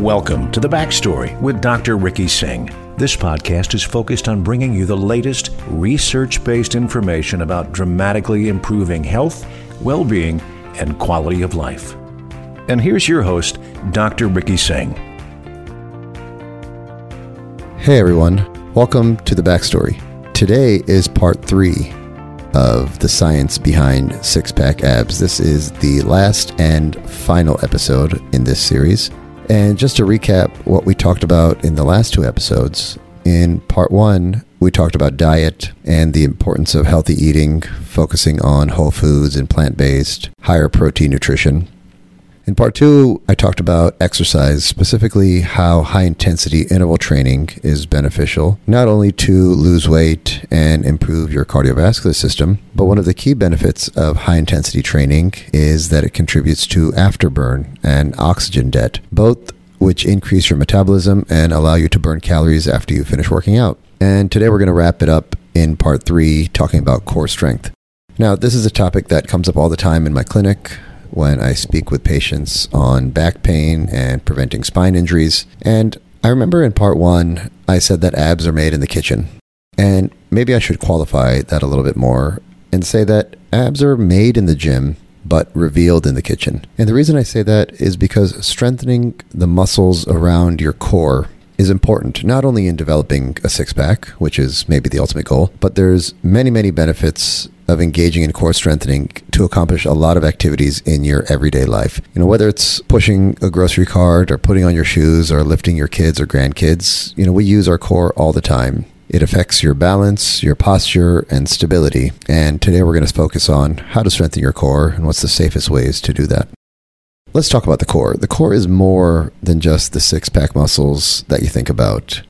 Welcome to The Backstory with Dr. Ricky Singh. This podcast is focused on bringing you the latest research based information about dramatically improving health, well being, and quality of life. And here's your host, Dr. Ricky Singh. Hey everyone, welcome to The Backstory. Today is part three of the science behind six pack abs. This is the last and final episode in this series. And just to recap what we talked about in the last two episodes, in part one, we talked about diet and the importance of healthy eating, focusing on whole foods and plant based, higher protein nutrition. In part two, I talked about exercise, specifically how high intensity interval training is beneficial, not only to lose weight and improve your cardiovascular system, but one of the key benefits of high intensity training is that it contributes to afterburn and oxygen debt, both which increase your metabolism and allow you to burn calories after you finish working out. And today we're going to wrap it up in part three, talking about core strength. Now, this is a topic that comes up all the time in my clinic when I speak with patients on back pain and preventing spine injuries. And I remember in part one, I said that abs are made in the kitchen. And maybe I should qualify that a little bit more and say that abs are made in the gym, but revealed in the kitchen. And the reason I say that is because strengthening the muscles around your core is important not only in developing a six pack, which is maybe the ultimate goal, but there's many, many benefits of engaging in core strengthening to accomplish a lot of activities in your everyday life. You know, whether it's pushing a grocery cart or putting on your shoes or lifting your kids or grandkids, you know, we use our core all the time. It affects your balance, your posture, and stability. And today we're going to focus on how to strengthen your core and what's the safest ways to do that. Let's talk about the core. The core is more than just the six pack muscles that you think about.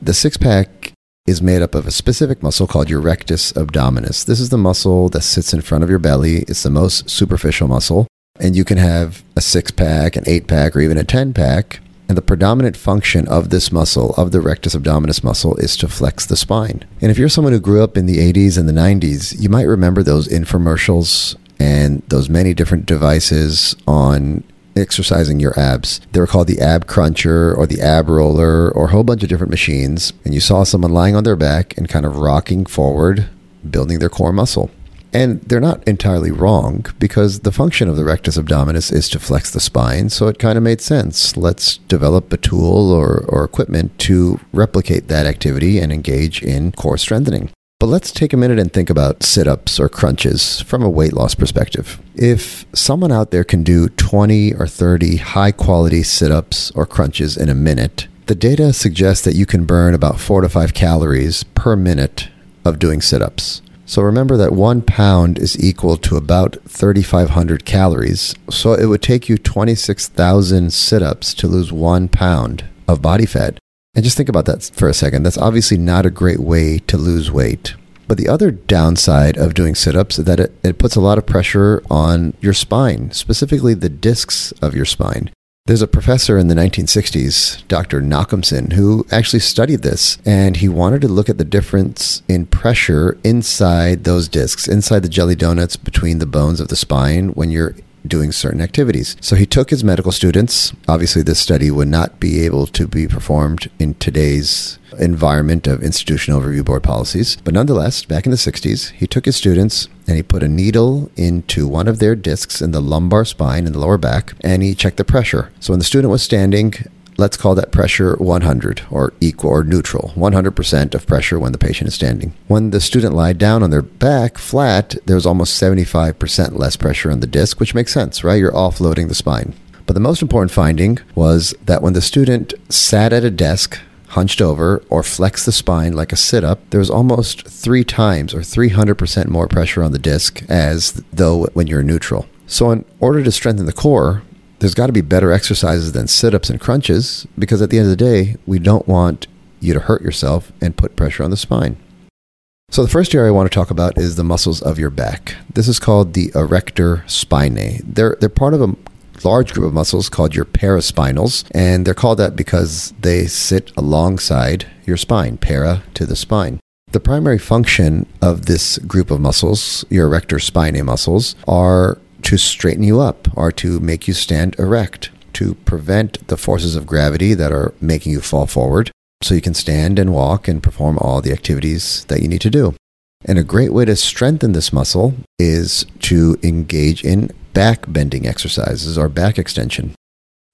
The six pack is made up of a specific muscle called your rectus abdominis. This is the muscle that sits in front of your belly. It's the most superficial muscle. And you can have a six pack, an eight pack, or even a 10 pack. And the predominant function of this muscle, of the rectus abdominis muscle, is to flex the spine. And if you're someone who grew up in the 80s and the 90s, you might remember those infomercials and those many different devices on exercising your abs. They were called the ab cruncher or the ab roller or a whole bunch of different machines. And you saw someone lying on their back and kind of rocking forward, building their core muscle. And they're not entirely wrong because the function of the rectus abdominis is to flex the spine. So it kind of made sense. Let's develop a tool or, or equipment to replicate that activity and engage in core strengthening. But let's take a minute and think about sit ups or crunches from a weight loss perspective. If someone out there can do 20 or 30 high quality sit ups or crunches in a minute, the data suggests that you can burn about four to five calories per minute of doing sit ups. So remember that one pound is equal to about 3,500 calories. So it would take you 26,000 sit ups to lose one pound of body fat. And just think about that for a second. That's obviously not a great way to lose weight. But the other downside of doing sit ups is that it, it puts a lot of pressure on your spine, specifically the discs of your spine. There's a professor in the 1960s, Dr. Nachemson, who actually studied this, and he wanted to look at the difference in pressure inside those discs, inside the jelly donuts between the bones of the spine when you're doing certain activities. So he took his medical students. Obviously, this study would not be able to be performed in today's environment of institutional review board policies. But nonetheless, back in the 60s, he took his students and he put a needle into one of their discs in the lumbar spine in the lower back and he checked the pressure. So when the student was standing, let's call that pressure 100 or equal or neutral. 100% of pressure when the patient is standing. When the student lied down on their back flat there's almost 75% less pressure on the disc which makes sense right? You're offloading the spine. But the most important finding was that when the student sat at a desk hunched over or flexed the spine like a sit up, there was almost three times or 300% more pressure on the disc as though when you're neutral. So, in order to strengthen the core, there's got to be better exercises than sit ups and crunches because at the end of the day, we don't want you to hurt yourself and put pressure on the spine. So, the first area I want to talk about is the muscles of your back. This is called the erector spinae. They're, they're part of a large group of muscles called your paraspinals, and they're called that because they sit alongside your spine, para to the spine. The primary function of this group of muscles, your erector spinae muscles, are to straighten you up or to make you stand erect. to prevent the forces of gravity that are making you fall forward so you can stand and walk and perform all the activities that you need to do. And a great way to strengthen this muscle is to engage in back bending exercises or back extension.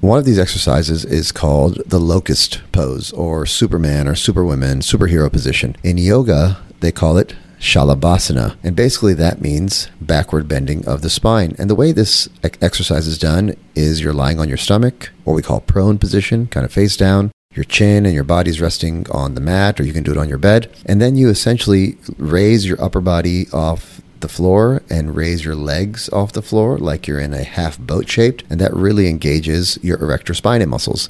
One of these exercises is called the locust pose or Superman or Superwoman superhero position. In yoga, they call it Shalabhasana. And basically, that means backward bending of the spine. And the way this exercise is done is you're lying on your stomach, what we call prone position, kind of face down. Your chin and your body's resting on the mat, or you can do it on your bed. And then you essentially raise your upper body off the floor and raise your legs off the floor like you're in a half boat shaped. And that really engages your erector spinae muscles.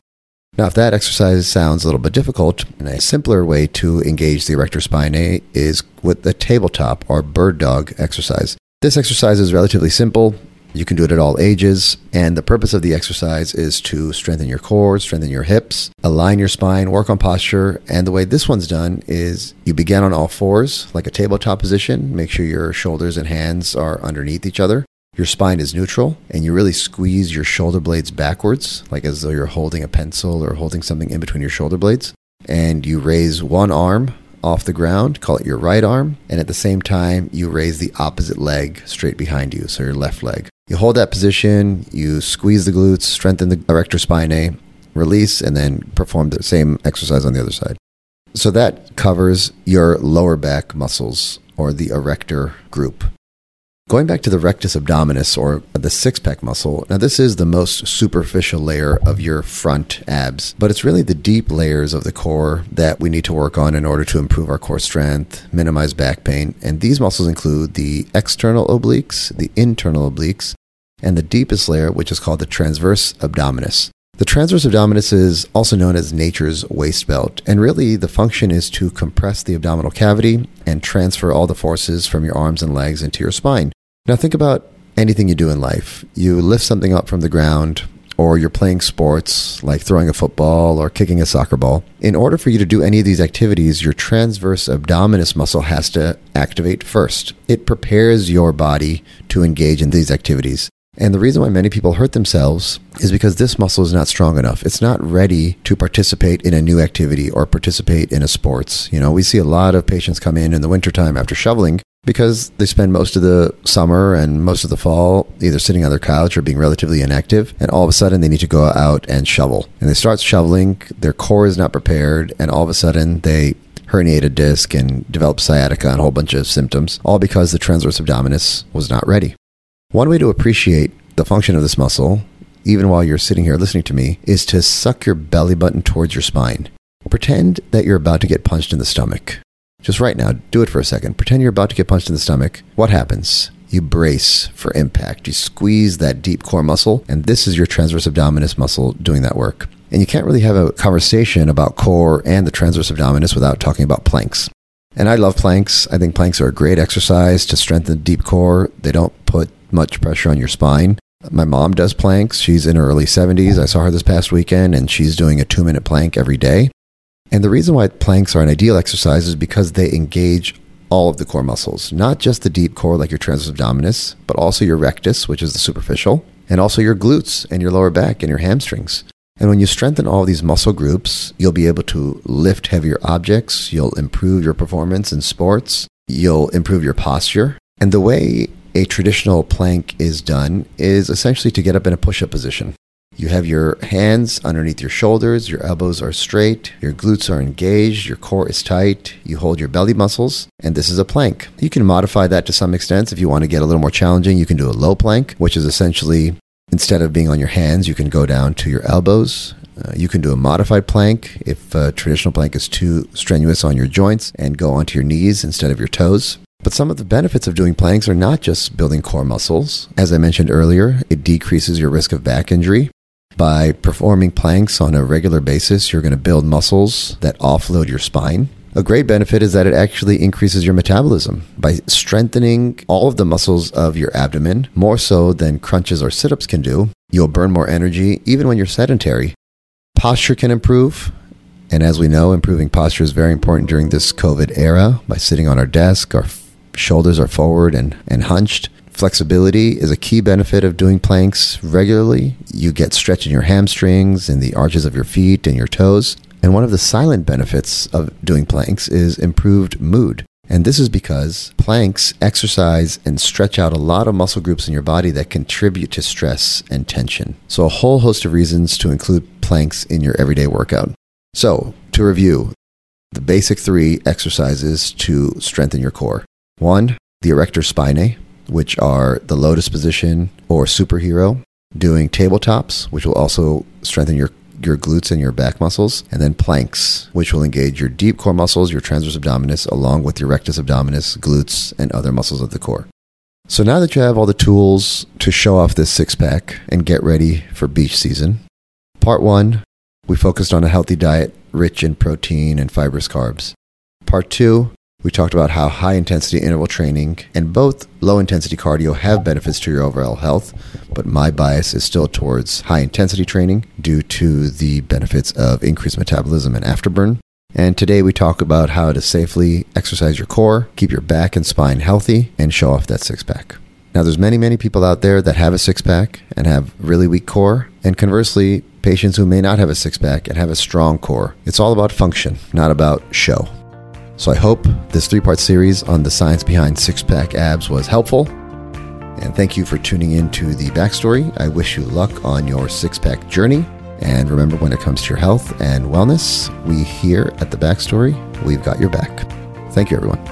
Now, if that exercise sounds a little bit difficult, a simpler way to engage the erector spinae is with the tabletop or bird dog exercise. This exercise is relatively simple. You can do it at all ages, and the purpose of the exercise is to strengthen your core, strengthen your hips, align your spine, work on posture. And the way this one's done is you begin on all fours, like a tabletop position. Make sure your shoulders and hands are underneath each other. Your spine is neutral, and you really squeeze your shoulder blades backwards, like as though you're holding a pencil or holding something in between your shoulder blades. And you raise one arm off the ground, call it your right arm, and at the same time, you raise the opposite leg straight behind you, so your left leg. You hold that position, you squeeze the glutes, strengthen the erector spinae, release, and then perform the same exercise on the other side. So that covers your lower back muscles or the erector group. Going back to the rectus abdominis or the six pack muscle, now this is the most superficial layer of your front abs, but it's really the deep layers of the core that we need to work on in order to improve our core strength, minimize back pain. And these muscles include the external obliques, the internal obliques, and the deepest layer, which is called the transverse abdominis. The transverse abdominis is also known as nature's waist belt, and really the function is to compress the abdominal cavity and transfer all the forces from your arms and legs into your spine. Now, think about anything you do in life. You lift something up from the ground, or you're playing sports like throwing a football or kicking a soccer ball. In order for you to do any of these activities, your transverse abdominis muscle has to activate first. It prepares your body to engage in these activities. And the reason why many people hurt themselves is because this muscle is not strong enough. It's not ready to participate in a new activity or participate in a sports. You know, we see a lot of patients come in in the wintertime after shoveling because they spend most of the summer and most of the fall either sitting on their couch or being relatively inactive. And all of a sudden they need to go out and shovel. And they start shoveling, their core is not prepared, and all of a sudden they herniate a disc and develop sciatica and a whole bunch of symptoms, all because the transverse abdominis was not ready. One way to appreciate the function of this muscle, even while you're sitting here listening to me, is to suck your belly button towards your spine. Pretend that you're about to get punched in the stomach. Just right now, do it for a second. Pretend you're about to get punched in the stomach. What happens? You brace for impact. You squeeze that deep core muscle, and this is your transverse abdominis muscle doing that work. And you can't really have a conversation about core and the transverse abdominis without talking about planks. And I love planks. I think planks are a great exercise to strengthen the deep core. They don't put much pressure on your spine. My mom does planks. She's in her early 70s. I saw her this past weekend, and she's doing a two minute plank every day. And the reason why planks are an ideal exercise is because they engage all of the core muscles, not just the deep core like your transverse abdominis, but also your rectus, which is the superficial, and also your glutes and your lower back and your hamstrings. And when you strengthen all these muscle groups, you'll be able to lift heavier objects, you'll improve your performance in sports, you'll improve your posture. And the way a traditional plank is done is essentially to get up in a push up position. You have your hands underneath your shoulders, your elbows are straight, your glutes are engaged, your core is tight, you hold your belly muscles, and this is a plank. You can modify that to some extent if you want to get a little more challenging. You can do a low plank, which is essentially instead of being on your hands, you can go down to your elbows. Uh, you can do a modified plank if a traditional plank is too strenuous on your joints and go onto your knees instead of your toes. But some of the benefits of doing planks are not just building core muscles. As I mentioned earlier, it decreases your risk of back injury. By performing planks on a regular basis, you're going to build muscles that offload your spine. A great benefit is that it actually increases your metabolism by strengthening all of the muscles of your abdomen, more so than crunches or sit ups can do. You'll burn more energy even when you're sedentary. Posture can improve. And as we know, improving posture is very important during this COVID era by sitting on our desk, our shoulders are forward and, and hunched. Flexibility is a key benefit of doing planks regularly. You get stretch in your hamstrings and the arches of your feet and your toes. And one of the silent benefits of doing planks is improved mood. And this is because planks exercise and stretch out a lot of muscle groups in your body that contribute to stress and tension. So, a whole host of reasons to include planks in your everyday workout. So, to review, the basic three exercises to strengthen your core. One, the erector spinae, which are the lotus position or superhero, doing tabletops, which will also strengthen your your glutes and your back muscles, and then planks, which will engage your deep core muscles, your transverse abdominis, along with your rectus abdominis, glutes, and other muscles of the core. So now that you have all the tools to show off this six pack and get ready for beach season, part one, we focused on a healthy diet rich in protein and fibrous carbs. Part two, we talked about how high intensity interval training and both low intensity cardio have benefits to your overall health, but my bias is still towards high intensity training due to the benefits of increased metabolism and afterburn. And today we talk about how to safely exercise your core, keep your back and spine healthy, and show off that six pack. Now, there's many, many people out there that have a six pack and have really weak core, and conversely, patients who may not have a six pack and have a strong core. It's all about function, not about show. So I hope this three part series on the science behind six pack abs was helpful. And thank you for tuning in to the backstory. I wish you luck on your six pack journey. And remember, when it comes to your health and wellness, we here at the backstory, we've got your back. Thank you, everyone.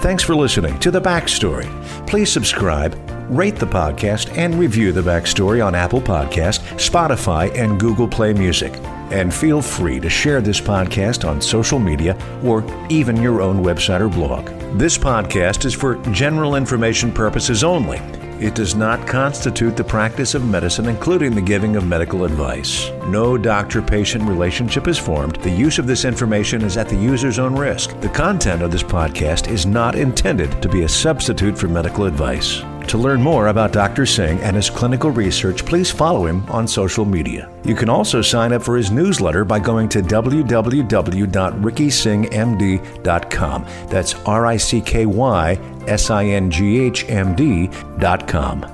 Thanks for listening to The Backstory. Please subscribe, rate the podcast, and review The Backstory on Apple Podcast, Spotify, and Google Play Music. And feel free to share this podcast on social media or even your own website or blog. This podcast is for general information purposes only. It does not constitute the practice of medicine, including the giving of medical advice. No doctor patient relationship is formed. The use of this information is at the user's own risk. The content of this podcast is not intended to be a substitute for medical advice. To learn more about Dr. Singh and his clinical research, please follow him on social media. You can also sign up for his newsletter by going to www.rickysinghmd.com. That's R I C K Y S I N G H M D.com.